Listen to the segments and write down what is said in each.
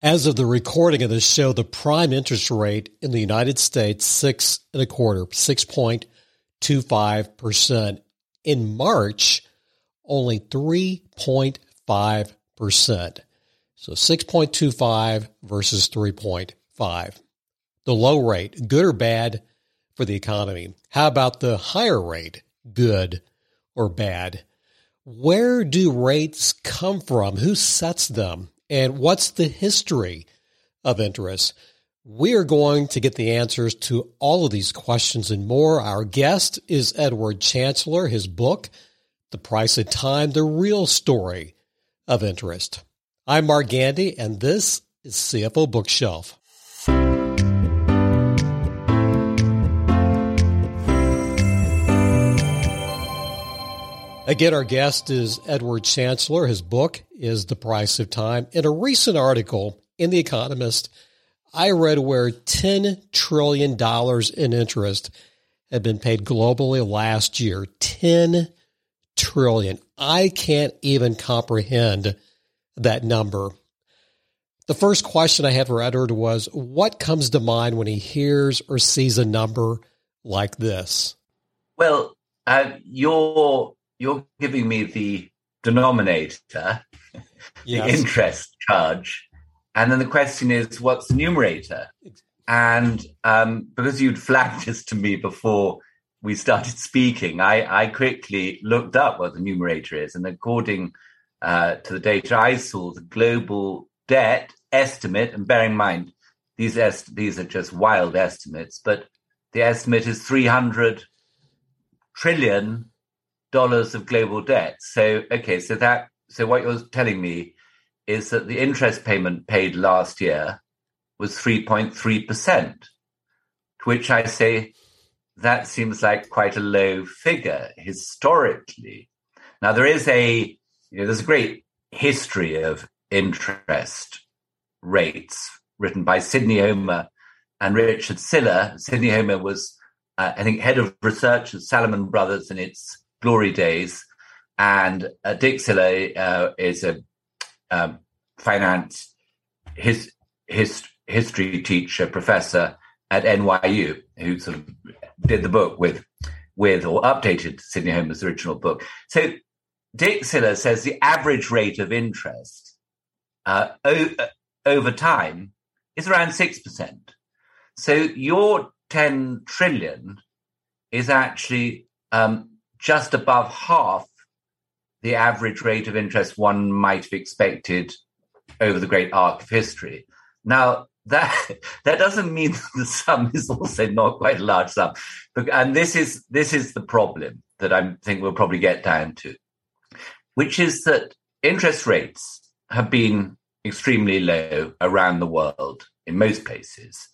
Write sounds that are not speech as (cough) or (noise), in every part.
As of the recording of this show, the prime interest rate in the United States, six and a quarter, 6.25%. In March, only 3.5%. So 6.25 versus 3.5. The low rate, good or bad for the economy? How about the higher rate, good or bad? Where do rates come from? Who sets them? And what's the history of interest? We are going to get the answers to all of these questions and more. Our guest is Edward Chancellor. His book, The Price of Time, The Real Story of Interest. I'm Mark Gandy, and this is CFO Bookshelf. Again, our guest is Edward Chancellor. His book is The Price of Time. In a recent article in The Economist, I read where $10 trillion in interest had been paid globally last year. 10 trillion. I can't even comprehend that number. The first question I had for Edward was what comes to mind when he hears or sees a number like this? Well, uh, your you're giving me the denominator, yes. the interest charge, and then the question is, what's the numerator? And um, because you'd flagged this to me before we started speaking, I, I quickly looked up what the numerator is, and according uh, to the data I saw, the global debt estimate, and bearing in mind these est- these are just wild estimates, but the estimate is 300 trillion dollars of global debt. So, okay, so that, so what you're telling me is that the interest payment paid last year was 3.3%, to which I say that seems like quite a low figure historically. Now, there is a, you know, there's a great history of interest rates written by Sidney Homer and Richard Sylla. Sidney Homer was, uh, I think, head of research at Salomon Brothers in its glory days. And uh, Dick Sylla uh, is a um, finance his, his history teacher professor at NYU who sort of did the book with with or updated Sidney Homer's original book. So Dick Sylla says the average rate of interest uh, o- uh, over time is around six percent. So your ten trillion is actually um, just above half the average rate of interest one might have expected over the great arc of history. Now, that (laughs) that doesn't mean (laughs) the sum is also not quite a large sum, and this is this is the problem that I think we'll probably get down to, which is that interest rates have been extremely low around the world in most places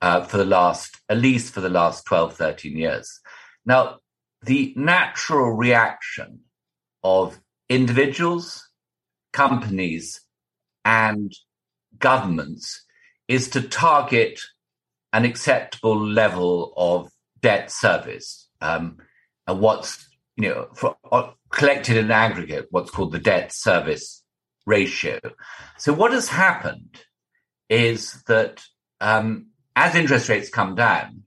uh, for the last at least for the last 12 13 years now the natural reaction of individuals, companies, and governments is to target an acceptable level of debt service. Um, and what's, you know, for, uh, collected in aggregate, what's called the debt service ratio. So what has happened is that um, as interest rates come down,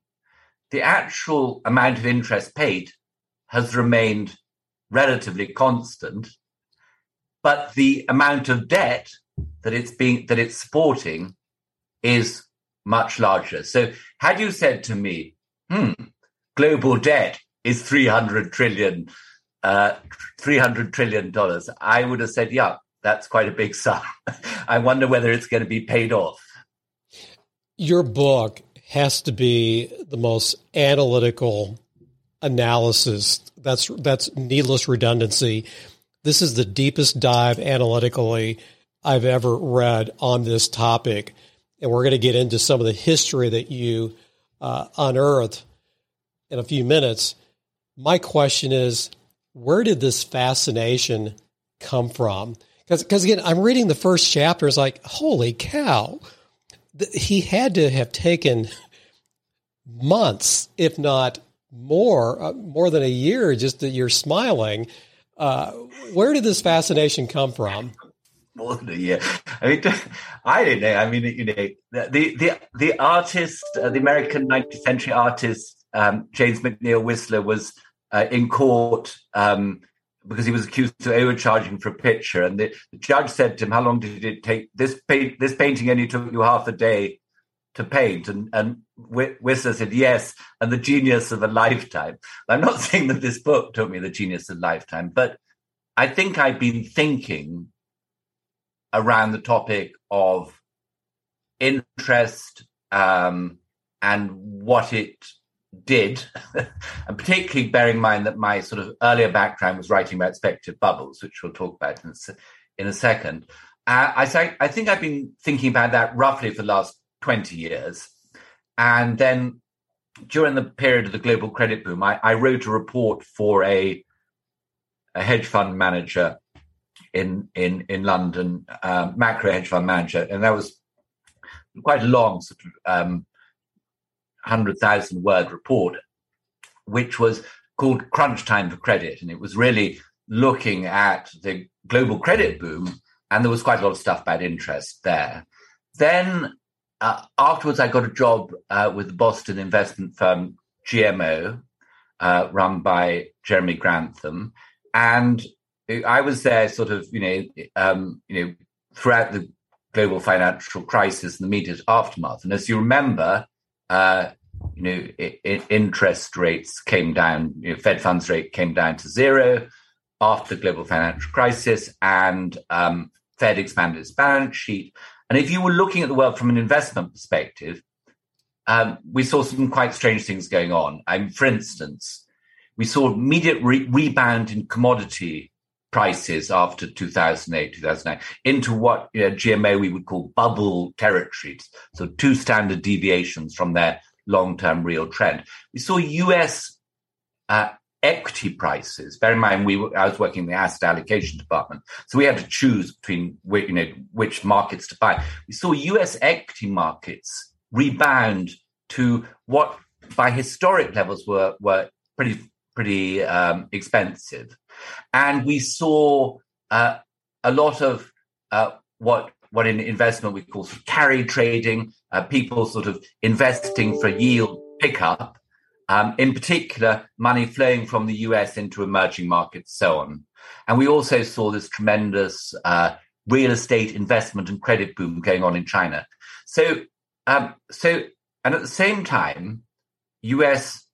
the actual amount of interest paid has remained relatively constant, but the amount of debt that it's being that it's supporting is much larger. So had you said to me, hmm, global debt is 300 trillion, uh, 300 trillion dollars, I would have said, yeah, that's quite a big (laughs) sum. I wonder whether it's going to be paid off. Your book has to be the most analytical analysis. That's that's needless redundancy. This is the deepest dive analytically I've ever read on this topic, and we're going to get into some of the history that you uh, unearthed in a few minutes. My question is, where did this fascination come from? Because again, I'm reading the first chapter. It's like, holy cow! He had to have taken months, if not more, uh, more than a year, just that you're smiling. Uh, where did this fascination come from? more than a year. I mean, (laughs) I don't know. I mean, you know, the the the artist, uh, the American 19th century artist um, James McNeill Whistler was uh, in court um, because he was accused of overcharging for a picture, and the, the, judge said to him, "How long did it take? This this painting only took you half a day to paint." And and Whistler said, "Yes, and the genius of a lifetime." I'm not (laughs) saying that this book took me the genius of a lifetime, but I think I've been thinking around the topic of interest um, and what it did, (laughs) and particularly bearing in mind that my sort of earlier background was writing about speculative bubbles, which we'll talk about in a, in a second. Uh, I, I think I've been thinking about that roughly for the last 20 years. And then during the period of the global credit boom, I, I wrote a report for a, a hedge fund manager in in in London, um, macro hedge fund manager, and that was quite a long sort of um, hundred thousand word report, which was called Crunch Time for Credit, and it was really looking at the global credit boom, and there was quite a lot of stuff about interest there. Then uh, afterwards, I got a job uh, with the Boston investment firm GMO, uh, run by Jeremy Grantham, and I was there sort of, you know, um, you know, throughout the global financial crisis and the immediate aftermath. And as you remember, uh, you know, interest rates came down, you know, Fed funds rate came down to zero after the global financial crisis, and um, Fed expanded its balance sheet. And if you were looking at the world from an investment perspective, um, we saw some quite strange things going on. Mean, for instance, we saw immediate re- rebound in commodity prices after 2008, 2009 into what you know, GMO we would call bubble territories. So two standard deviations from their long-term real trend. We saw US uh, equity prices. Bear in mind, we were, I was working in the asset allocation department, so we had to choose between you know which markets to buy. We saw US equity markets rebound to what by historic levels were were pretty pretty um, expensive. And we saw uh, a lot of uh, what what in investment we call carry trading, uh, people sort of investing for yield pickup, um, in particular, money flowing from the US into emerging markets, so on. And we also saw this tremendous uh, real estate investment and credit boom going on in China. So, um, so, and at the same time, US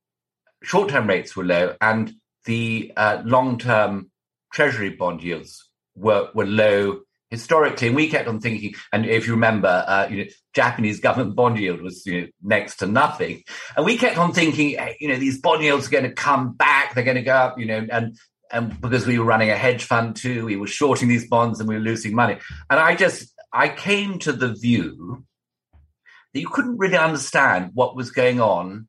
short-term rates were low, and the uh, long-term treasury bond yields were were low historically. We kept on thinking, and if you remember, uh, you know, Japanese government bond yield was you know, next to nothing, and we kept on thinking, you know, these bond yields are going to come back, they're going to go up, you know, and and because we were running a hedge fund too, we were shorting these bonds and we were losing money. And I just I came to the view that you couldn't really understand what was going on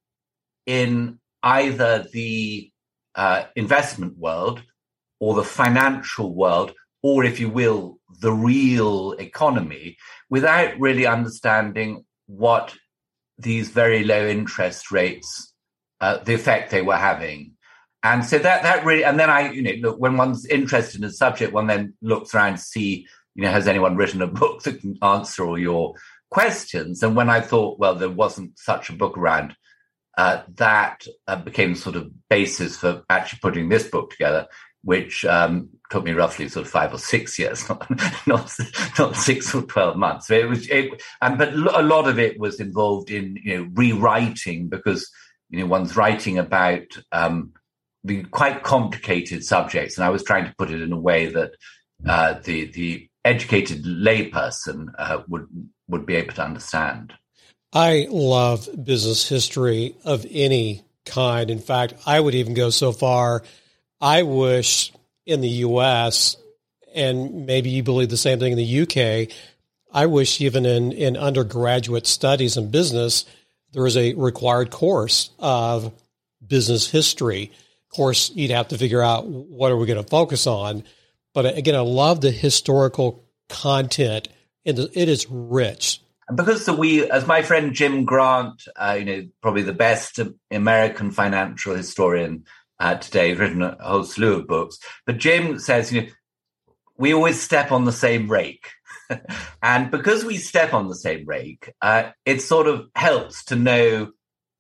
in either the uh, investment world or the financial world, or if you will, the real economy, without really understanding what these very low interest rates, uh, the effect they were having. And so that that really, and then I, you know, look when one's interested in a subject, one then looks around to see, you know, has anyone written a book that can answer all your questions? And when I thought, well, there wasn't such a book around, uh, that uh, became sort of basis for actually putting this book together, which um, took me roughly sort of five or six years, (laughs) not not, not six or twelve months. It was, it, and but a lot of it was involved in you know rewriting because you know one's writing about um, the quite complicated subjects, and I was trying to put it in a way that uh, the the educated layperson uh, would would be able to understand. I love business history of any kind. In fact, I would even go so far. I wish in the US, and maybe you believe the same thing in the UK, I wish even in, in undergraduate studies in business, there is a required course of business history. Of course, you'd have to figure out what are we going to focus on. But again, I love the historical content, and it is rich. And because the we, as my friend Jim Grant, uh, you know, probably the best American financial historian uh, today, written a whole slew of books. But Jim says, you know, we always step on the same rake. (laughs) and because we step on the same rake, uh, it sort of helps to know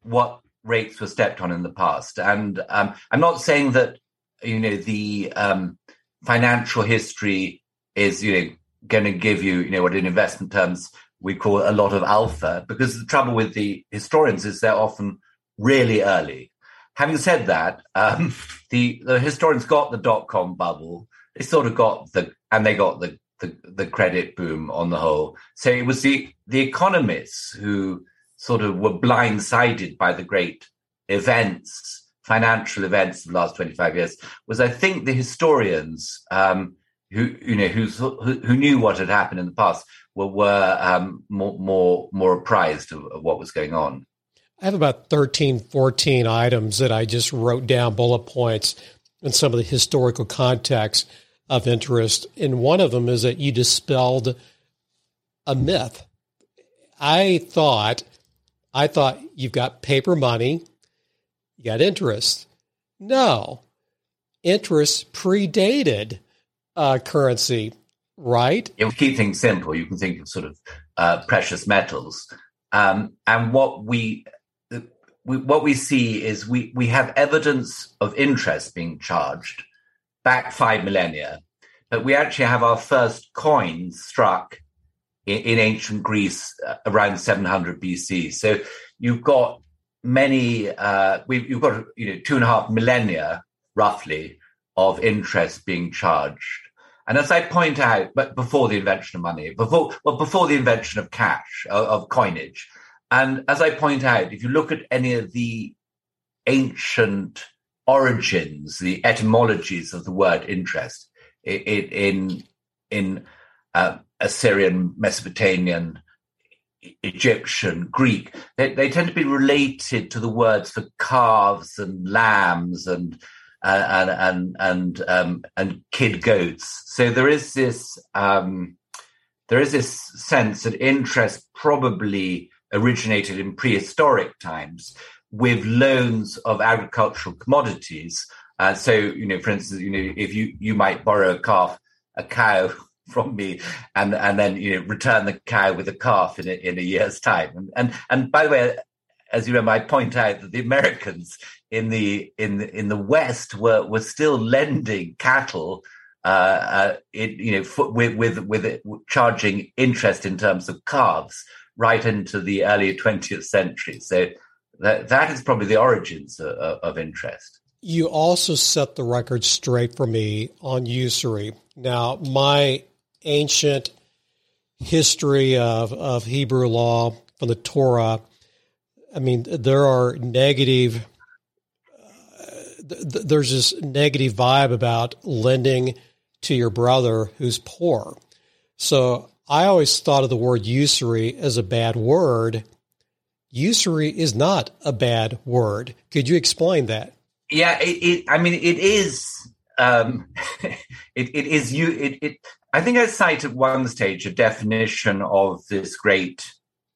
what rakes were stepped on in the past. And um, I'm not saying that you know the um, financial history is you know going to give you you know what in investment terms we call a lot of alpha because the trouble with the historians is they're often really early. Having said that, um, (laughs) the the historians got the dot com bubble. They sort of got the and they got the, the the credit boom on the whole. So it was the the economists who sort of were blindsided by the great events, financial events of the last 25 years, was I think the historians um, who, you know, who, who knew what had happened in the past were, were um, more, more, more apprised of, of what was going on. I have about 13, 14 items that I just wrote down bullet points and some of the historical context of interest. And one of them is that you dispelled a myth. I thought I thought you've got paper money, you got interest. No, interest predated uh, currency, right? If keep things simple, you can think of sort of uh, precious metals. Um, and what we, we, what we see is we, we have evidence of interest being charged back five millennia, but we actually have our first coins struck in, in ancient Greece uh, around 700 BC. So you've got many, uh, you've got you know two and a half millennia roughly of interest being charged. And as I point out, but before the invention of money, before well, before the invention of cash, of, of coinage, and as I point out, if you look at any of the ancient origins, the etymologies of the word interest, it, in in uh, Assyrian, Mesopotamian, Egyptian, Greek, they, they, tend to be related to the words for calves and lambs and uh, and and and um, and kid goats. So there is this um, there is this sense that interest probably originated in prehistoric times with loans of agricultural commodities. Uh, so you know, for instance, you know, if you you might borrow a calf, a cow (laughs) from me and and then you know return the cow with a calf in a, in a year's time and, and and by the way as you remember, I point out that the Americans in the in the, in the West were were still lending cattle, uh, uh, it, you know, with with with charging interest in terms of calves right into the early 20th century. So that that is probably the origins of, of interest. You also set the record straight for me on usury. Now, my ancient history of, of Hebrew law from the Torah, I mean, there are negative, uh, th- there's this negative vibe about lending to your brother who's poor. So I always thought of the word usury as a bad word. Usury is not a bad word. Could you explain that? Yeah, it, it I mean, it is. Um, (laughs) it, it is you. It, it I think I cite at one stage a definition of this great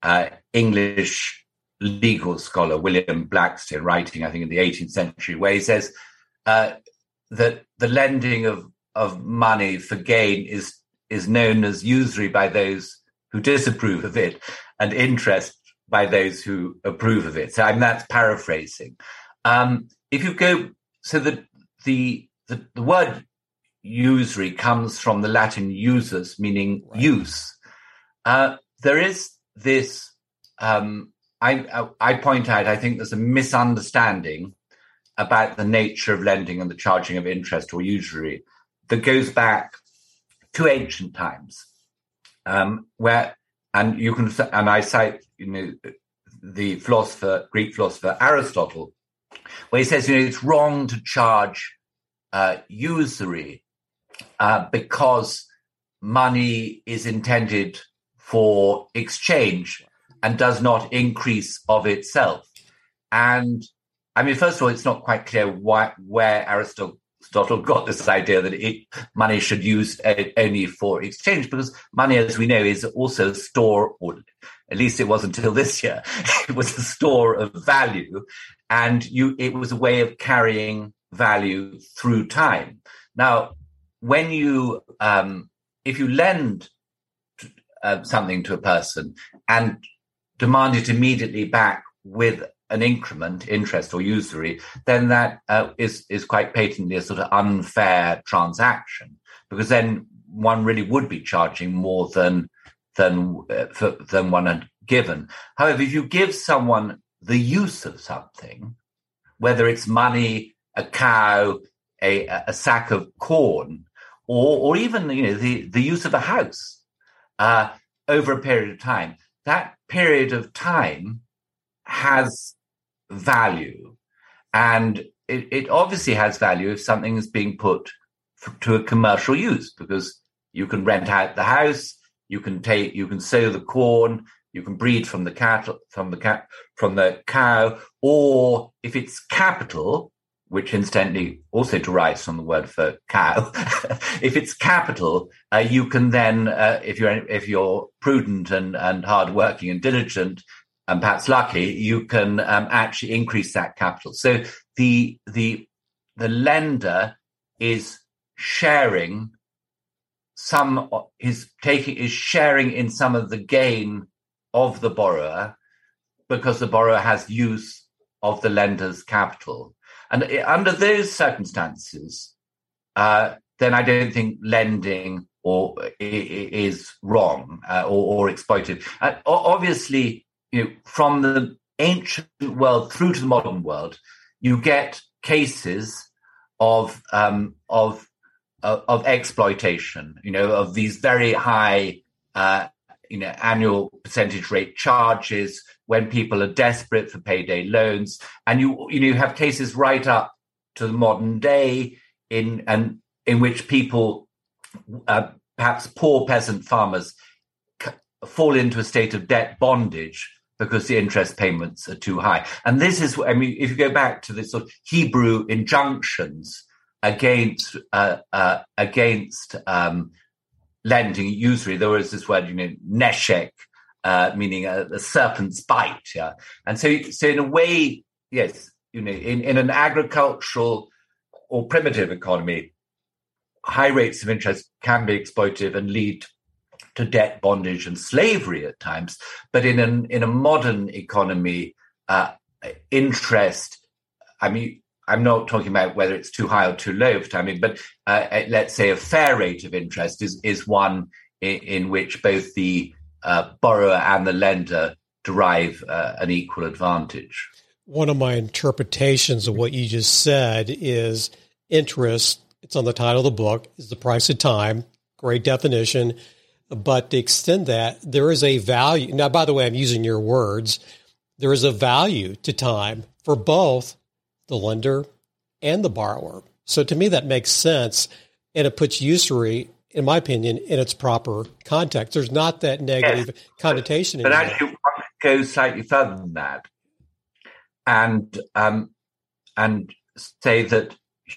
uh, English legal scholar, William Blackstone, writing, I think, in the 18th century, where he says uh, that the lending of, of money for gain is, is known as usury by those who disapprove of it and interest by those who approve of it. So I'm that's paraphrasing. Um, if you go, so the, the, the, the word usury comes from the Latin usus, meaning right. use. Uh, there is this. Um, I, I point out. I think there's a misunderstanding about the nature of lending and the charging of interest or usury that goes back to ancient times, um, where and you can and I cite you know the philosopher Greek philosopher Aristotle, where he says you know it's wrong to charge uh, usury uh, because money is intended for exchange and does not increase of itself. And I mean, first of all, it's not quite clear why, where Aristotle got this idea that it, money should use only for exchange, because money, as we know, is also store, or at least it was until (laughs) this year, it was a store of value, and you, it was a way of carrying value through time. Now, when you um, if you lend uh, something to a person and demand it immediately back with an increment, interest or usury, then that uh, is is quite patently a sort of unfair transaction because then one really would be charging more than than uh, for, than one had given. However, if you give someone the use of something, whether it's money, a cow, a, a sack of corn, or or even you know the the use of a house uh, over a period of time, that period of time has value, and it, it obviously has value if something is being put to a commercial use because you can rent out the house, you can take, you can sow the corn, you can breed from the cattle, from the cat, from the cow, or if it's capital, which incidentally also derives from the word for cow. (laughs) if it's capital, uh, you can then, uh, if you're if you're prudent and and hardworking and diligent, and perhaps lucky, you can um, actually increase that capital. So the the the lender is sharing some is taking is sharing in some of the gain of the borrower because the borrower has use of the lender's capital and under those circumstances uh, then i don't think lending or is wrong uh, or, or exploited uh, obviously you know from the ancient world through to the modern world you get cases of um, of of, of exploitation, you know, of these very high, uh, you know, annual percentage rate charges when people are desperate for payday loans, and you you know you have cases right up to the modern day in and in which people, uh, perhaps poor peasant farmers, c- fall into a state of debt bondage because the interest payments are too high. And this is, I mean, if you go back to the sort of Hebrew injunctions against uh, uh, against um, lending usury. There was this word, you know, neshek, uh, meaning a, a, serpent's bite. Yeah, and so so in a way, yes, you know, in, in an agricultural or primitive economy, high rates of interest can be exploitive and lead to debt bondage and slavery at times. But in an in a modern economy, uh, interest. I mean, I'm not talking about whether it's too high or too low for timing, but uh, uh, let's say a fair rate of interest is is one in, in which both the uh, borrower and the lender derive uh, an equal advantage. One of my interpretations of what you just said is interest. It's on the title of the book. Is the price of time? Great definition, but to extend that, there is a value. Now, by the way, I'm using your words. There is a value to time for both the lender and the borrower. So to me, that makes sense. And it puts usury, in my opinion, in its proper context. There's not that negative yes, connotation. But, but actually, goes slightly further than that, and um, and say that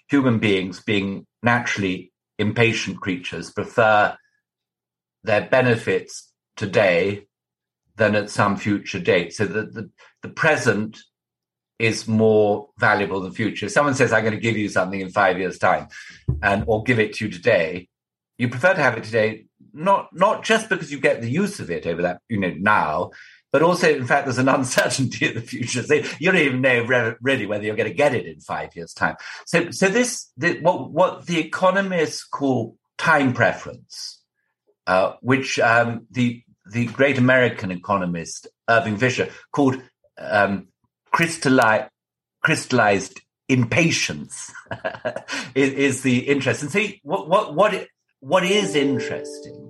human beings, being naturally impatient creatures, prefer their benefits today than at some future date. So that the, the present is more valuable than future. If someone says, I'm going to give you something in five years' time and or give it to you today, you prefer to have it today, not not just because you get the use of it over that, you know, now, but also, in fact, there's an (laughs) uncertainty in the future. So you don't even know re- really whether you're going to get it in five years' time. So, so this, the, what what the economists call time preference, uh, which um, the the great American economist Irving Fisher called um, crystalli- crystallized impatience (laughs) is, is, the interest. And see, what, what, what, what is interesting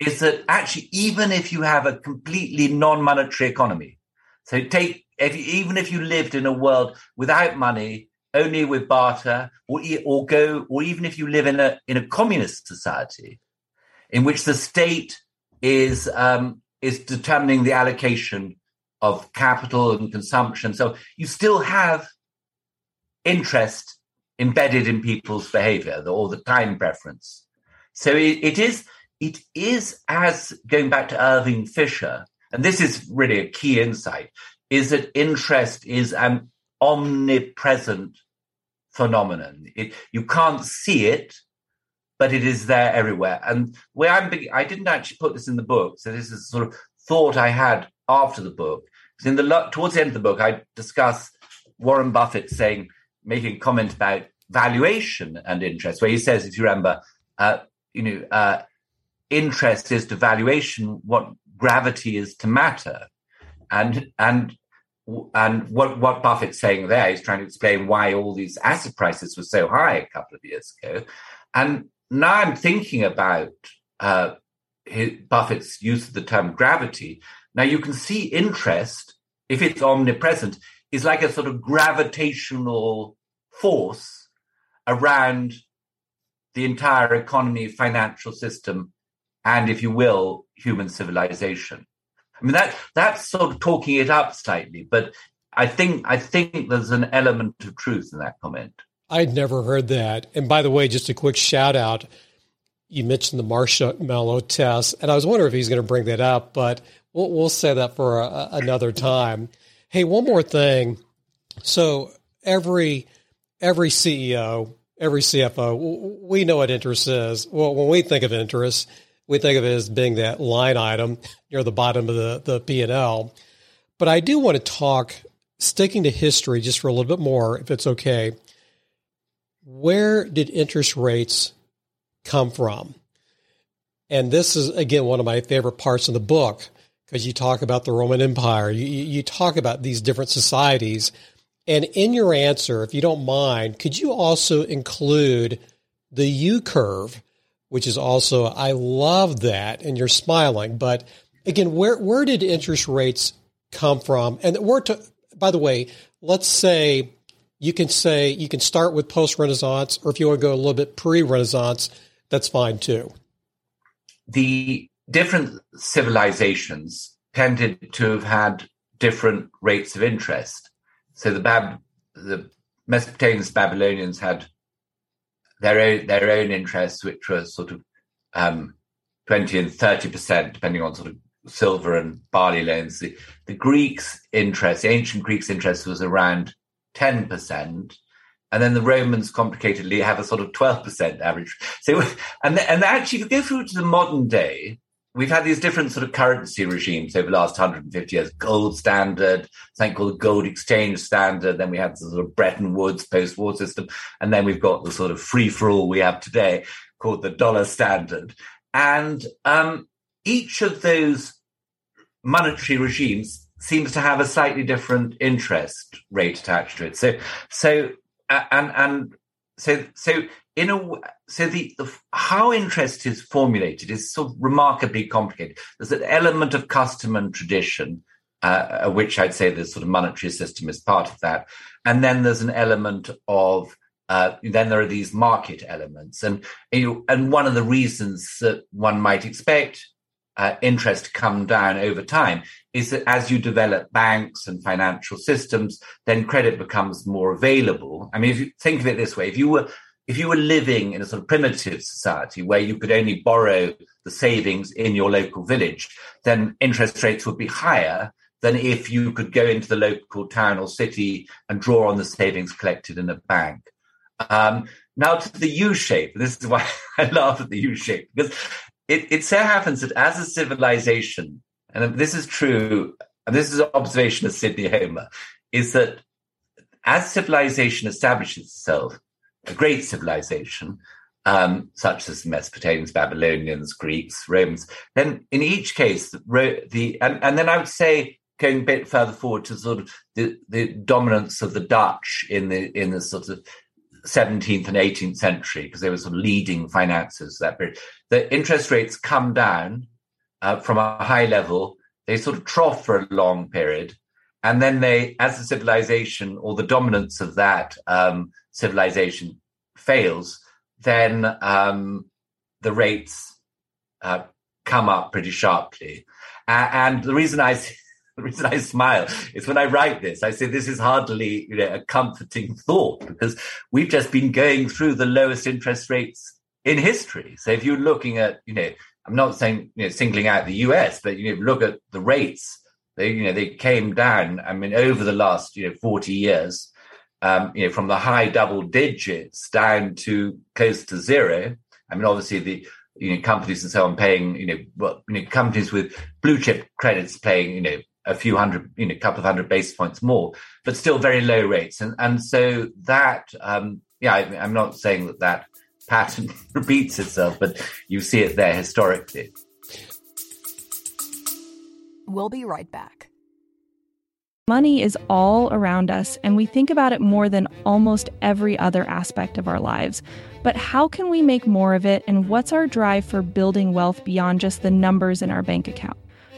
is that actually, even if you have a completely non-monetary economy, so take, if you, even if you lived in a world without money, only with barter, or, or go, or even if you live in a, in a communist society, in which the state is, um, is determining the allocation of capital and consumption. So you still have interest embedded in people's behavior or the time preference. So it, it is it is as going back to Irving Fisher, and this is really a key insight, is that interest is an omnipresent phenomenon. It, you can't see it, but it is there everywhere. And where I'm, I didn't actually put this in the book, so this is sort of thought I had after the book. Because in the towards the end of the book, I discuss Warren Buffett saying, making a comment about valuation and interest, where he says, if you remember, uh, you know, uh, interest is to valuation what gravity is to matter, and and and what what Buffett's saying there is trying to explain why all these asset prices were so high a couple of years ago, and now I'm thinking about uh, his, Buffett's use of the term gravity. Now you can see interest, if it's omnipresent, is like a sort of gravitational force around the entire economy, financial system, and, if you will, human civilization. I mean that that's sort of talking it up slightly, but I think I think there's an element of truth in that comment. I'd never heard that. And by the way, just a quick shout out. You mentioned the marshmallow test, and I was wondering if he's going to bring that up, but we'll, we'll say that for a, another time. Hey, one more thing. So every every CEO, every CFO, we know what interest is. Well, when we think of interest, we think of it as being that line item near the bottom of the, the P&L. But I do want to talk, sticking to history just for a little bit more, if it's okay. Where did interest rates come from? And this is, again, one of my favorite parts of the book because you talk about the Roman Empire, you, you talk about these different societies. And in your answer, if you don't mind, could you also include the U curve which is also I love that, and you're smiling. But again, where where did interest rates come from? And we're to by the way, let's say you can say you can start with post Renaissance, or if you want to go a little bit pre Renaissance, that's fine too. The different civilizations tended to have had different rates of interest. So the Bab, the Mesopotamians, Babylonians had their own their own interests, which were sort of um, twenty and thirty percent, depending on sort of silver and barley loans. The, the Greeks' interest, the ancient Greeks' interest, was around ten percent, and then the Romans complicatedly have a sort of twelve percent average. So, and and actually, if you go through to the modern day, we've had these different sort of currency regimes over the last 150 years. Gold standard, something called the gold exchange standard. Then we had the sort of Bretton Woods post-war system. And then we've got the sort of free-for-all we have today called the dollar standard. And um, each of those monetary regimes seems to have a slightly different interest rate attached to it. So, so, and, and so, so in a so the, the, how interest is formulated is sort of remarkably complicated. There's an element of custom and tradition, uh, which I'd say the sort of monetary system is part of that, and then there's an element of uh, then there are these market elements, and you know, and one of the reasons that one might expect uh, interest come down over time is that as you develop banks and financial systems, then credit becomes more available. I mean, if you think of it this way, if you were if you were living in a sort of primitive society where you could only borrow the savings in your local village, then interest rates would be higher than if you could go into the local town or city and draw on the savings collected in a bank. Um, now to the U shape. This is why (laughs) I laugh at the U shape because it, it so happens that as a civilization, and this is true, and this is an observation of Sidney Homer, is that as civilization establishes itself, a great civilization, um, such as the Mesopotamians, Babylonians, Greeks, Romans, then in each case, the, the and, and then I would say going a bit further forward to sort of the, the dominance of the Dutch in the in the sort of 17th and 18th century, because they were of leading financiers that period. The interest rates come down uh, from a high level. They sort of trough for a long period, and then they, as the civilization or the dominance of that um, civilization fails, then um, the rates uh, come up pretty sharply. Uh, and the reason I the reason I smile is when I write this, I say this is hardly you know, a comforting thought because we've just been going through the lowest interest rates in history. So if you're looking at, you know, I'm not saying you know singling out the US, but you know, look at the rates. They you know they came down. I mean, over the last you know 40 years, um, you know, from the high double digits down to close to zero. I mean, obviously the you know companies and so on paying you know well, you know companies with blue chip credits paying you know a few hundred you know a couple of hundred basis points more, but still very low rates, and and so that um, yeah, I, I'm not saying that that pattern (laughs) repeats itself, but you see it there historically. We'll be right back. Money is all around us, and we think about it more than almost every other aspect of our lives. But how can we make more of it, and what's our drive for building wealth beyond just the numbers in our bank account?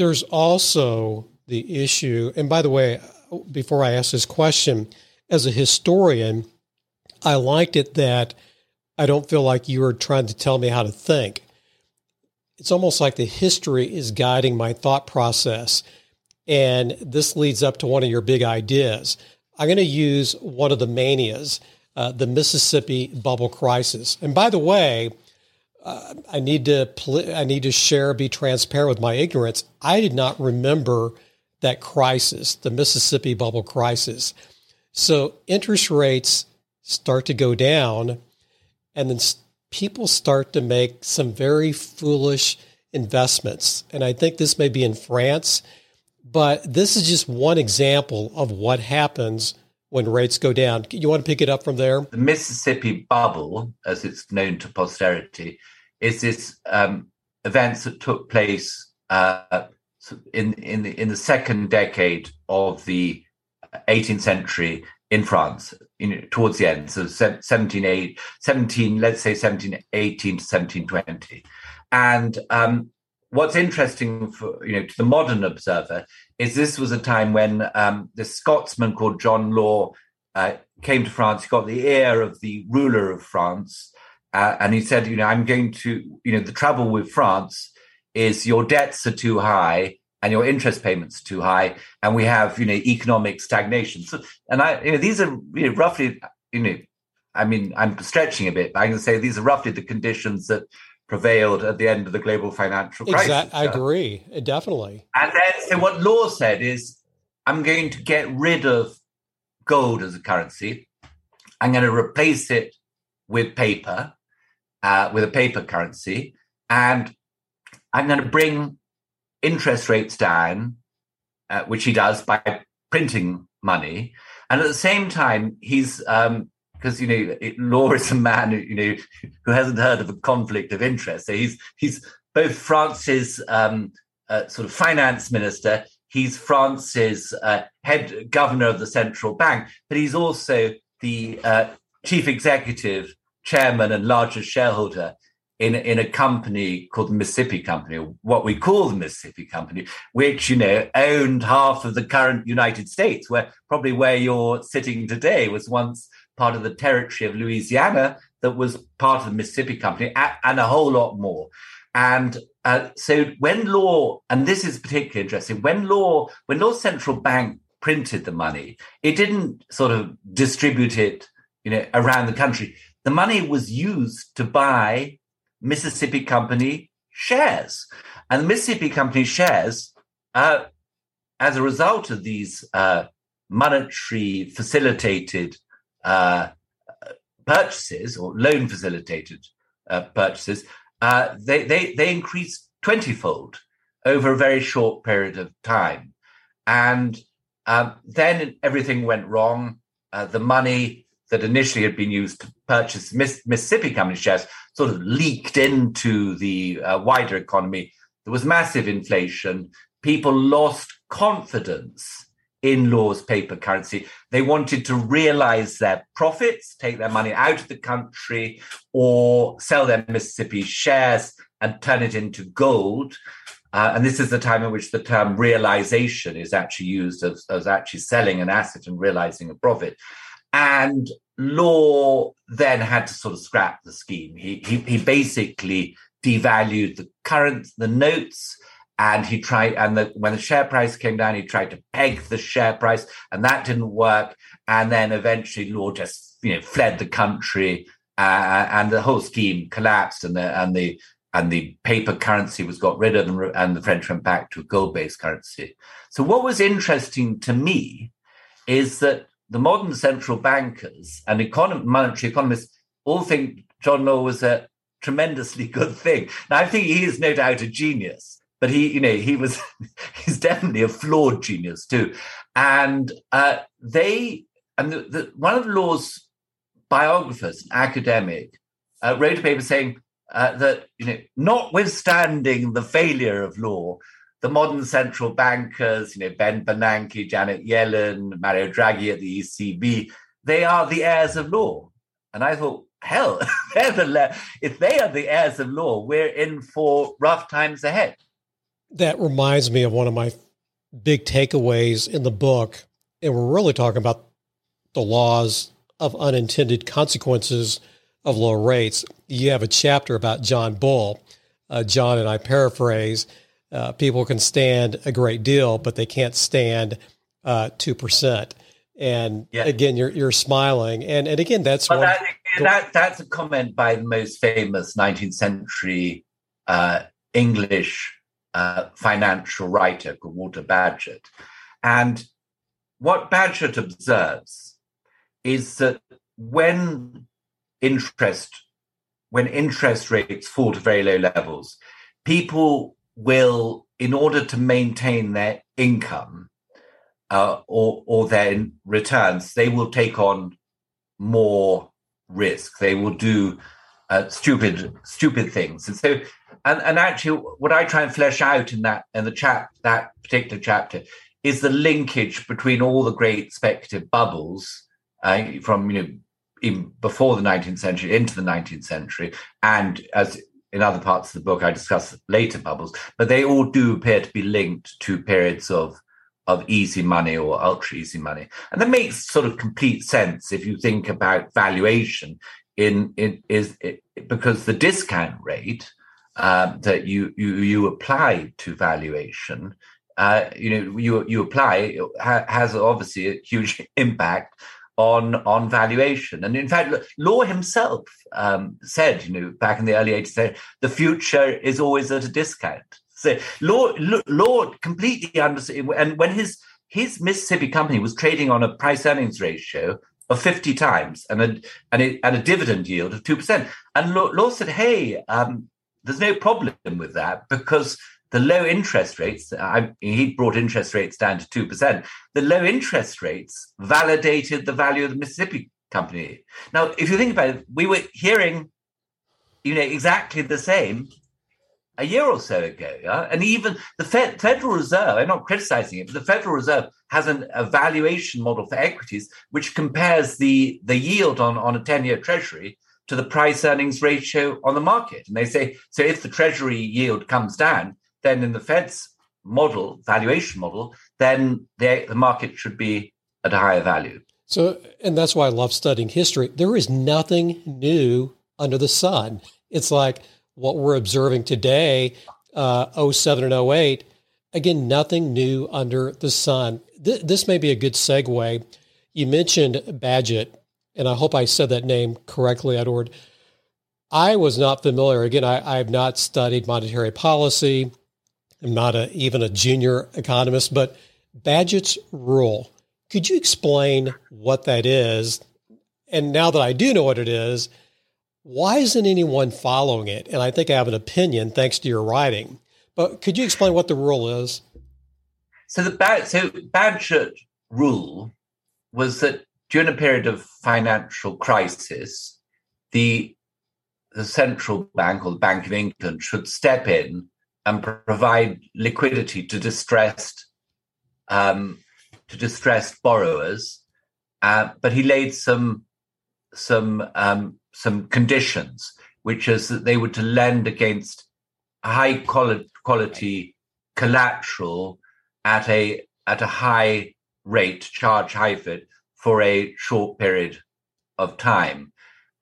There's also the issue, and by the way, before I ask this question, as a historian, I liked it that I don't feel like you were trying to tell me how to think. It's almost like the history is guiding my thought process. And this leads up to one of your big ideas. I'm going to use one of the manias, uh, the Mississippi bubble crisis. And by the way, uh, I need to pl- I need to share, be transparent with my ignorance. I did not remember that crisis, the Mississippi bubble crisis. So interest rates start to go down and then people start to make some very foolish investments. And I think this may be in France, but this is just one example of what happens when rates go down. You want to pick it up from there? The Mississippi bubble, as it's known to posterity, is this um, events that took place uh, in in the in the second decade of the 18th century in France, know, towards the end, so 17, 17 let's say 1718 to 1720. And um, what's interesting for you know to the modern observer is this was a time when um, this Scotsman called John Law uh, came to France. He got the ear of the ruler of France, uh, and he said, you know, I'm going to, you know, the trouble with France is your debts are too high and your interest payments are too high, and we have you know economic stagnation. So, and I you know these are you know, roughly you know, I mean I'm stretching a bit, but I can say these are roughly the conditions that prevailed at the end of the global financial crisis. Exactly, I agree, definitely. And then so what Law said is, I'm going to get rid of gold as a currency. I'm going to replace it with paper, uh, with a paper currency, and I'm going to bring interest rates down, uh, which he does by printing money, and at the same time, he's because you know Law is a man who you know who hasn't heard of a conflict of interest. So he's he's both France's um, uh, sort of finance minister. He's France's uh, head governor of the central bank, but he's also the uh, chief executive, chairman, and largest shareholder in in a company called the Mississippi Company, what we call the Mississippi Company, which you know owned half of the current United States, where probably where you're sitting today was once part of the territory of Louisiana that was part of the Mississippi Company, and a whole lot more. And uh, so when Law, and this is particularly interesting, when Law, when Law central bank printed the money, it didn't sort of distribute it, you know, around the country. The money was used to buy Mississippi Company shares. And the Mississippi Company shares, uh, as a result of these uh, monetary facilitated uh, purchases or loan facilitated uh, purchases, uh, they, they, they increased 20 fold over a very short period of time. And um, then everything went wrong. Uh, the money that initially had been used to purchase Miss, Mississippi Company shares sort of leaked into the uh, wider economy. There was massive inflation. People lost confidence in Law's paper currency. They wanted to realize their profits, take their money out of the country, or sell their Mississippi shares and turn it into gold. Uh, and this is the time in which the term realization is actually used as, as actually selling an asset and realizing a profit. And Law then had to sort of scrap the scheme. He, he, he basically devalued the current, the notes, and he tried, and the, when the share price came down, he tried to peg the share price, and that didn't work. And then eventually Law just, you know, fled the country, uh, and the whole scheme collapsed, and the, and the, and the paper currency was got rid of, and, and the French went back to a gold-based currency. So what was interesting to me is that the modern central bankers and monetary economists all think John Law was a tremendously (laughs) good thing. Now, I think he is no doubt a genius, but he, you know, he was, (laughs) he's definitely a flawed genius too. And uh, they, and the, the, one of Law's biographers, an academic, uh, wrote a paper saying uh, that, you know, notwithstanding the failure of Law, the modern central bankers, you know, Ben Bernanke, Janet Yellen, Mario Draghi at the ECB, they are the heirs of Law. And I thought, hell, (laughs) the if they are the heirs of Law, we're in for rough times ahead. That reminds me of one of my big takeaways in the book. And we're really talking about the laws of unintended consequences of low rates. You have a chapter about John Bull. Uh, John and I paraphrase uh, people can stand a great deal, but they can't stand uh, two uh, percent. And yeah. again, you're you're smiling, and and again, that's one, that, that, that's a comment by the most famous 19th century uh, English uh, financial writer called Walter Bagehot, and what Bagehot observes is that when interest when interest rates fall to very low levels, people will, in order to maintain their income uh, or or their returns, they will take on more risk. They will do uh, stupid stupid things, and so and and actually, what I try and flesh out in that in the chat that particular chapter is the linkage between all the great speculative bubbles uh, from you know in, before the 19th century into the 19th century, and as in other parts of the book, I discuss later bubbles, but they all do appear to be linked to periods of of easy money or ultra easy money, and that makes sort of complete sense if you think about valuation. In it is it, because the discount rate uh, that you you you apply to valuation, uh, you know, you you apply has obviously a huge (laughs) impact on on valuation. And in fact, Law himself um, said, you know, back in the early 80s, the future is always at a discount. So Law, Law completely understood. And when his his Mississippi company was trading on a price earnings ratio of 50 times and a, and a, and a dividend yield of 2%. And Law, Law said, hey, um, there's no problem with that because the low interest rates, I, he brought interest rates down to 2%. The low interest rates validated the value of the Mississippi company. Now, if you think about it, we were hearing, you know, exactly the same a year or so ago. Yeah? And even the Fed, Federal Reserve, I'm not criticizing it, but the Federal Reserve has an evaluation model for equities which compares the, the yield on, on a 10 year treasury to the price earnings ratio on the market. And they say, so if the treasury yield comes down, then in the Fed's model, valuation model, then the, the market should be at a higher value. So, and that's why I love studying history. There is nothing new under the sun. It's like what we're observing today, uh, 07 and 08. Again, nothing new under the sun. Th- this may be a good segue. You mentioned Bagehot, and I hope I said that name correctly, Edward. I was not familiar. Again, I, I have not studied monetary policy. I'm not a, even a junior economist, but Bagehot's rule. Could you explain what that is? And now that I do know what it is, why isn't anyone following it? And I think I have an opinion thanks to your writing. But could you explain what the rule is? So the so Bagehot rule was that during a period of financial crisis, the the central bank or the Bank of England should step in and provide liquidity to distressed um, to distressed borrowers. Uh, but he laid some some um, some conditions, which is that they were to lend against high quality, collateral at a at a high rate, charge high for for a short period of time.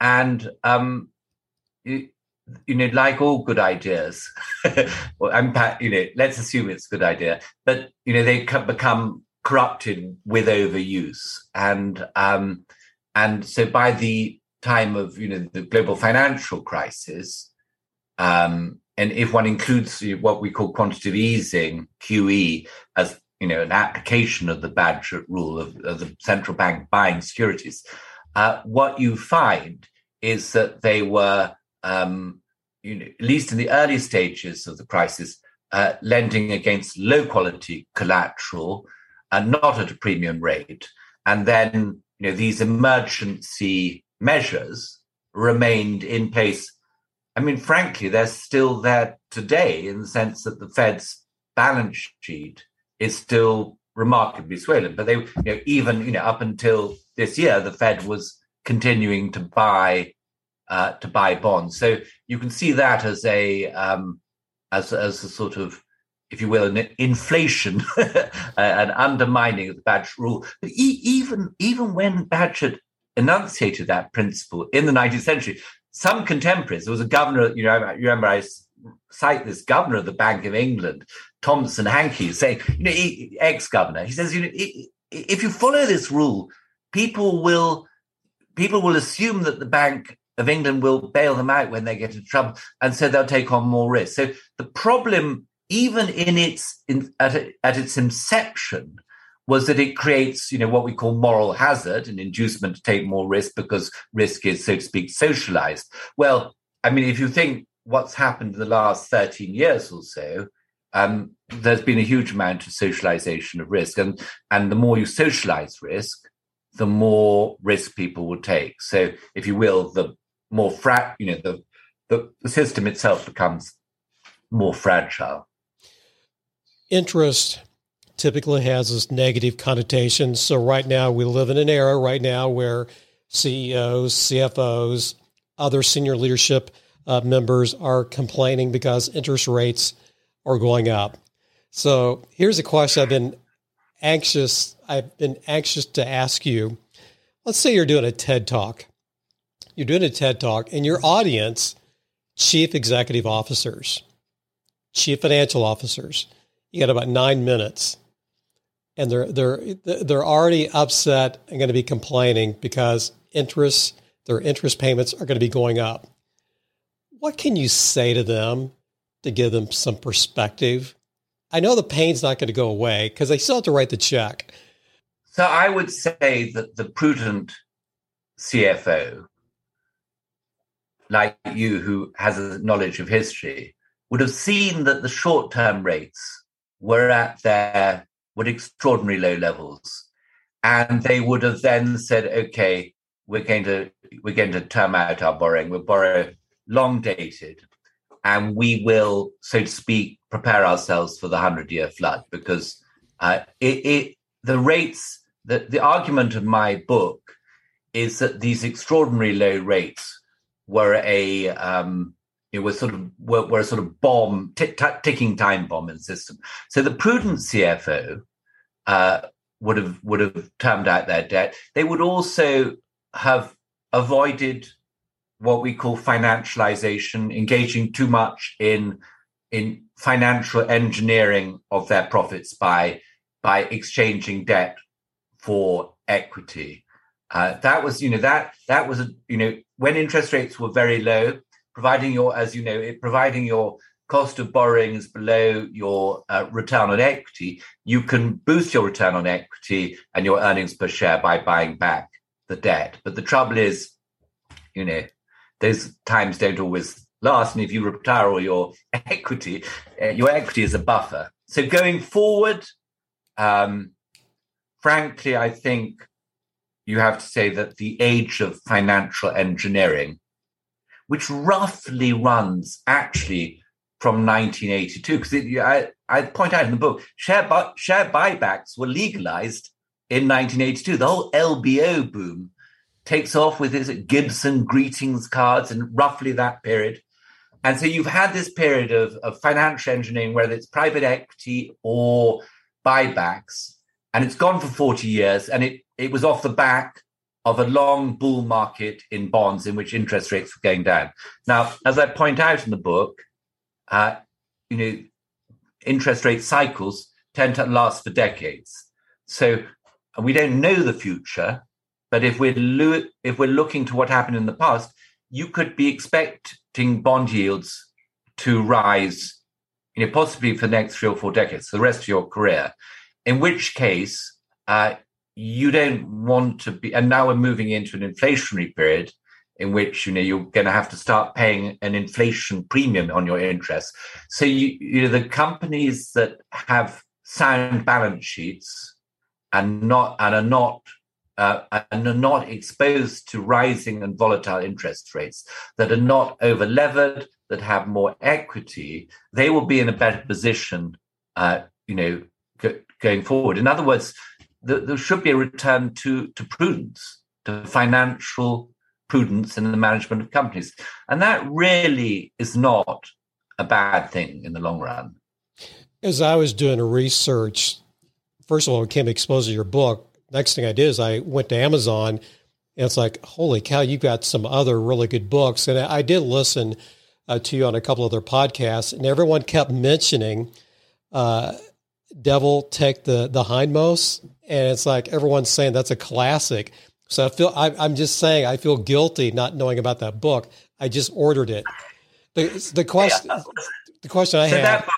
And um, you, you know, like all good ideas, (laughs) well, I'm, you know, let's assume it's a good idea, but you know, they become corrupted with overuse, and um, and so by the time of you know the global financial crisis, um, and if one includes what we call quantitative easing (QE) as you know an application of the Bagehot rule of, of the central bank buying securities, uh, what you find is that they were, um, you know, at least in the early stages of the crisis, uh, lending against low quality collateral and not at a premium rate. And then, you know, these emergency measures remained in place. I mean, frankly, they're still there today in the sense that the Fed's balance sheet is still remarkably swollen. But they, you know, even you know, up until this year, the Fed was continuing to buy uh, to buy bonds. So you can see that as a um, as as a sort of if you will, an inflation, (laughs) an undermining of the Bagehot rule. But e- even even when Bagehot enunciated that principle in the 19th century, some contemporaries, there was a governor, you know, I remember I cite this governor of the Bank of England, Thomson Hankey, saying, you know, ex-governor, he says, you know, if you follow this rule, people will people will assume that the Bank of England will bail them out when they get into trouble, and so they'll take on more risk. So the problem, even in its in, at, at its inception, was that it creates, you know, what we call moral hazard, an inducement to take more risk because risk is, so to speak, socialized. Well, I mean, if you think what's happened in the last 13 years or so, um, there's been a huge amount of socialization of risk. And, and the more you socialize risk, the more risk people will take. So, if you will, the more fra- you know, the, the, the system itself becomes more fragile. Interest typically has this negative connotation. So, right now, we live in an era right now where CEOs, CFOs, other senior leadership uh, members are complaining because interest rates are going up. So, here's a question I've been anxious I've been anxious to ask you. Let's say you're doing a TED Talk. You're doing a TED Talk and your audience chief executive officers, chief financial officers. You got about 9 minutes. And they're they're they're already upset and going to be complaining because interest their interest payments are going to be going up. What can you say to them to give them some perspective I know the pain's not going to go away because they still have to write the check. So I would say that the prudent CFO, like you, who has a knowledge of history, would have seen that the short-term rates were at their were extraordinary low levels, and they would have then said, "Okay, we're going to we're going to term out our borrowing. We'll borrow long dated, and we will, so to speak, prepare ourselves for the hundred year flood because uh, it, it, the rates the, the argument of my book is that these extraordinary low rates were a um, it was sort of were, were a sort of bomb t- t- ticking time bomb in the system. So the prudent CFO uh, would have would have termed out their debt. They would also have avoided what we call financialization, engaging too much in in financial engineering of their profits by by exchanging debt for equity. Uh, that was, you know, that that was, you know, when interest rates were very low, providing your, as you know, it, providing your cost of borrowing is below your uh, return on equity, you can boost your return on equity and your earnings per share by buying back the debt. But the trouble is, you know, those times don't always last. And if you retire all your equity, uh, your equity is a buffer. So going forward, um, frankly, I think you have to say that the age of financial engineering, which roughly runs actually from 1982, because I, I point out in the book, share, bu- share buybacks were legalized in 1982. The whole LBO boom takes off with his Gibson greetings cards in roughly that period. And so you've had this period of, of financial engineering, whether it's private equity or buybacks, and it's gone for 40 years, and it, it was off the back of a long bull market in bonds in which interest rates were going down. Now, as I point out in the book, uh, you know, interest rate cycles tend to last for decades. So we don't know the future, but if we're lo- if we're looking to what happened in the past, you could be expecting bond yields to rise, you know, possibly for the next three or four decades, the rest of your career. In which case, uh, you don't want to be. And now we're moving into an inflationary period in which you know you're going to have to start paying an inflation premium on your interest. So you, you know the companies that have sound balance sheets and not and are not uh, and are not exposed to rising and volatile interest rates, that are not over levered, that have more equity, they will be in a better position, uh, you know, go, going forward. In other words, the, there should be a return to to prudence, to financial prudence in the management of companies, and that really is not a bad thing in the long run. As I was doing a research, first of all, I became exposed to your book next thing I did is I went to Amazon and it's like, holy cow, you've got some other really good books. And I, did listen uh, to you on a couple other podcasts, and everyone kept mentioning uh, Devil Take the, the Hindmost. And it's like everyone's saying that's a classic. So I feel I, am just saying I feel guilty not knowing about that book. I just ordered it. The, the question, the question I so have. That book,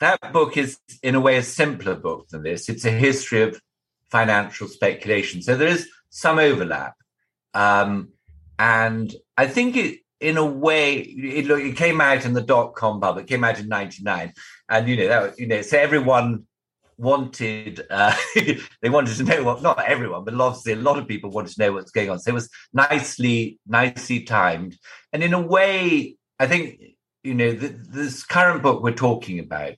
that book is, in a way, a simpler book than this. It's a history of financial speculation. So there is some overlap. Um, and I think it, in a way, it, it came out in the dot com bubble. It came out in '99, and you know that you know, so everyone wanted uh, (laughs) they wanted to know what not everyone, but obviously a lot of people wanted to know what's going on. So it was nicely nicely timed, and in a way, I think you know this current book we're talking about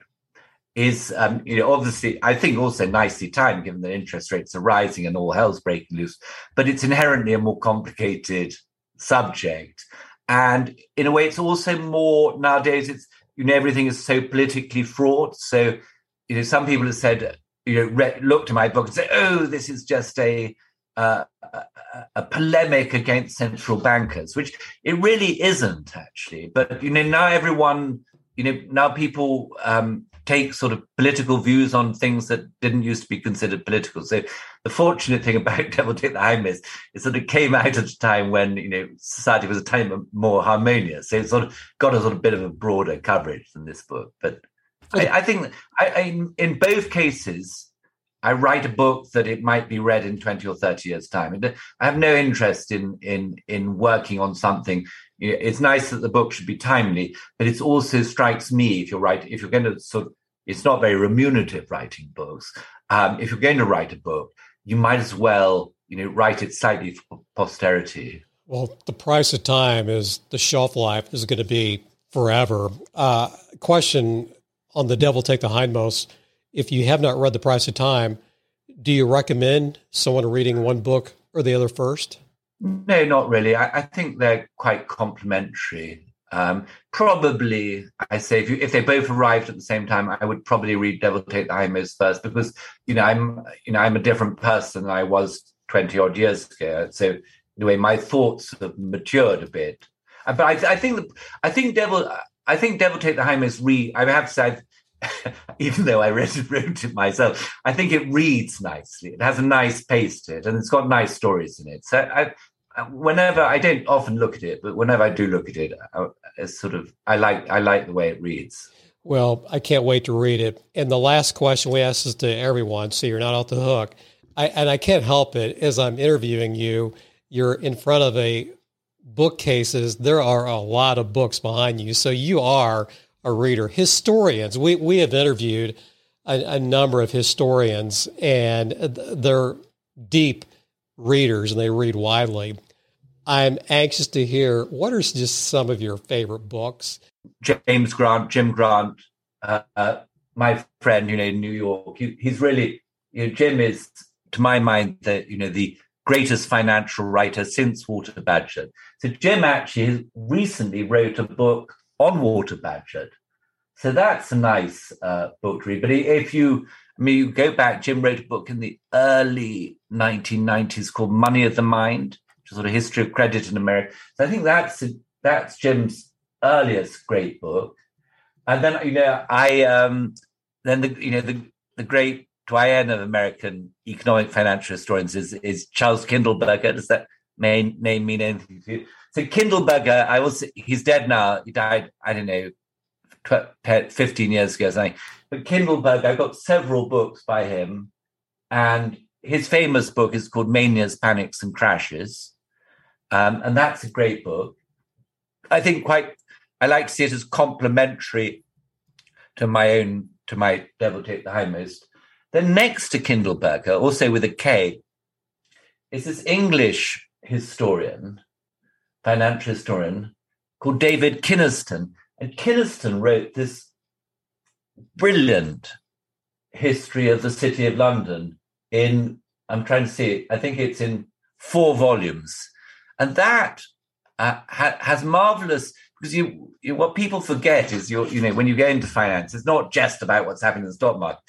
is um, you know obviously I think also nicely timed given that interest rates are rising and all hell's breaking loose, but it's inherently a more complicated subject, and in a way it's also more nowadays it's you know everything is so politically fraught. So you know some people have said you know re- look to my book and say oh this is just a uh, a, a polemic against central bankers, which it really isn't actually. But you know now everyone you know now people um, take sort of political views on things that didn't used to be considered political. So the fortunate thing about (laughs) Devil Take the Hindmost is that it came out at a time when you know society was a time more harmonious. So it sort of got a sort of bit of a broader coverage than this book. But I, I think I, I, in both cases, I write a book that it might be read in 20 or 30 years' time. And I have no interest in in in working on something. It's nice that the book should be timely, but it also strikes me if you're right, if you're going to sort of, it's not very remunerative writing books. Um, if you're going to write a book, you might as well, you know, write it slightly for posterity. Well, the price of time is the shelf life is going to be forever. Uh, question on the devil take the hindmost if you have not read The Price of Time, do you recommend someone reading one book or the other first? No, not really. I, I think they're quite complementary. Um, probably, I say if you, if they both arrived at the same time, I would probably read Devil Take the Hindmost first because you know I'm you know I'm a different person than I was twenty odd years ago. So the way my thoughts have matured a bit. But I, I think I think Devil I think Devil Take the Hindmost read. I have to say (laughs) even though I read (laughs) wrote it myself, I think it reads nicely. It has a nice pace to it, and it's got nice stories in it. So I, whenever I don't often look at it, but whenever I do look at it, I, it's sort of I like I like the way it reads. Well, I can't wait to read it. And the last question we ask is to everyone, so you're not off the hook. I, and I can't help it as I'm interviewing you. You're in front of a bookcases. There are a lot of books behind you, so you are a reader. Historians, we, we have interviewed a, a number of historians, and they're deep readers and they read widely. I'm anxious to hear what are just some of your favorite books. James Grant, Jim Grant, uh, uh, my friend, you know, in New York. He, he's really, you know, Jim is, to my mind, the you know the greatest financial writer since Walter Bagehot. So Jim actually recently wrote a book on Walter Bagehot. So that's a nice uh, book to read. But if you I mean, you go back, Jim wrote a book in the early 1990s called Money of the Mind, which is sort of history of credit in America. So I think that's that's Jim's earliest great book. And then, you know, I um then the you know the the great doyen of American economic financial historians is is Charles Kindleberger. Does that name name mean anything to you? So Kindleberger, I was he's dead now. He died, I don't know, 15 years ago, something. But Kindleberger, I've got several books by him, and his famous book is called Manias, Panics, and Crashes. Um, and that's a great book. I think quite, I like to see it as complementary to my own, to my Devil Take the Hindmost. Then next to Kindleberger, also with a K, is this English historian, financial historian called David Kynaston. And Kynaston wrote this brilliant history of the city of London in, I'm trying to see I think it's in four volumes. And that uh, ha- has marvelous, because you, you, what people forget is you you know, when you go into finance, it's not just about what's happening in the stock market.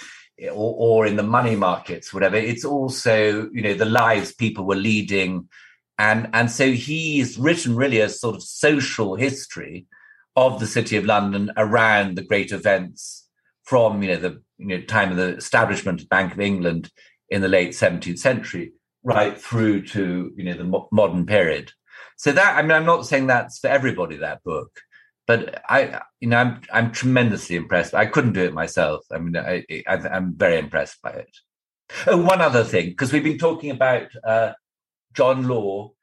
Or, or in the money markets, whatever. It's also, you know, the lives people were leading, and and so he's written really a sort of social history of the city of London around the great events from you know the you know time of the establishment of Bank of England in the late 17th century right through to you know the mo- modern period. So that I mean I'm not saying that's for everybody that book, but I you know I'm I'm tremendously impressed. I couldn't do it myself. I mean I, I am very impressed by it. Oh, one other thing because we've been talking about uh, John Law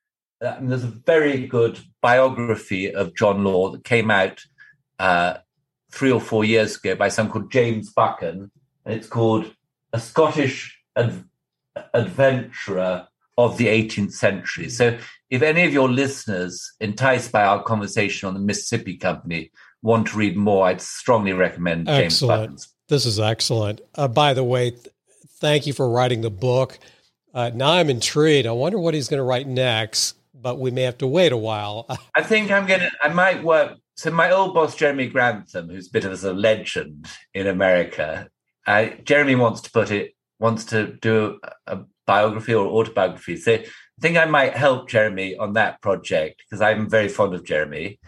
uh, there's a very good biography of John Law that came out uh, three or four years ago by someone called James Buchan, and it's called A Scottish Ad- Adventurer of the 18th Century. So, if any of your listeners, enticed by our conversation on the Mississippi Company, want to read more, I'd strongly recommend James excellent. Buchan's. This is excellent. Uh, by the way, th- thank you for writing the book. Uh, now I'm intrigued. I wonder what he's going to write next but we may have to wait a while. (laughs) I think I'm gonna. I might work. So my old boss Jeremy Grantham, who's a bit of a legend in America, uh, Jeremy wants to put it wants to do a, a biography or autobiography. So I think I might help Jeremy on that project because I'm very fond of Jeremy.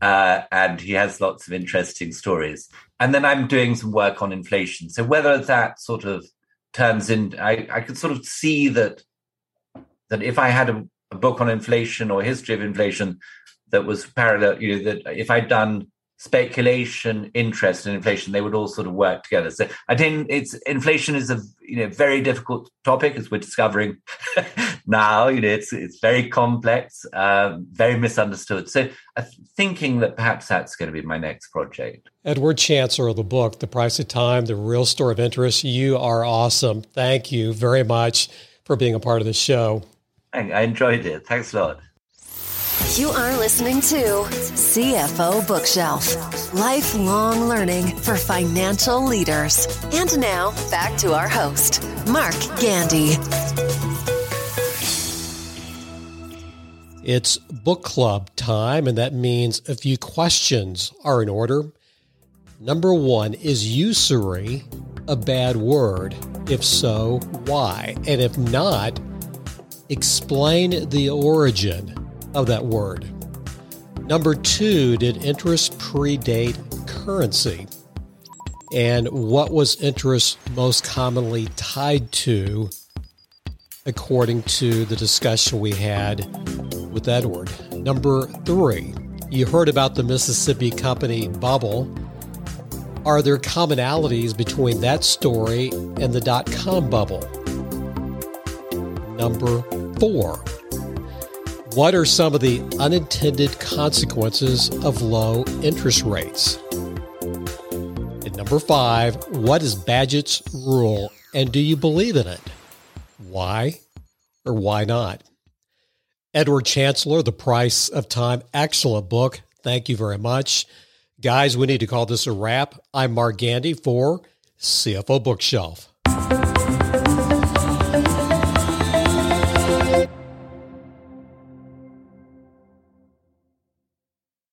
Uh, and he has lots of interesting stories. And then I'm doing some work on inflation. So whether that sort of turns in, I, I could sort of see that that if I had a, a book on inflation or history of inflation that was parallel, you know, that if I'd done speculation, interest, and inflation, they would all sort of work together. So I think it's inflation is a you know very difficult topic as we're discovering (laughs) now. You know, it's it's very complex, um, very misunderstood. So I'm thinking that perhaps that's going to be my next project. Edward Chancellor of the book, The Price of Time, The Real Story of Interest. You are awesome. Thank you very much for being a part of the show. I enjoyed it. Thanks a lot. You are listening to CFO Bookshelf lifelong learning for financial leaders. And now, back to our host, Mark Gandy. It's book club time, and that means a few questions are in order. Number one Is usury a bad word? If so, why? And if not, Explain the origin of that word. Number two, did interest predate currency? And what was interest most commonly tied to, according to the discussion we had with Edward? Number three, you heard about the Mississippi Company bubble. Are there commonalities between that story and the dot com bubble? Number four. What are some of the unintended consequences of low interest rates? And number five, what is Bagehot's rule and do you believe in it? Why or why not? Edward Chancellor, The Price of Time, excellent book. Thank you very much. Guys, we need to call this a wrap. I'm Mark Gandy for CFO Bookshelf.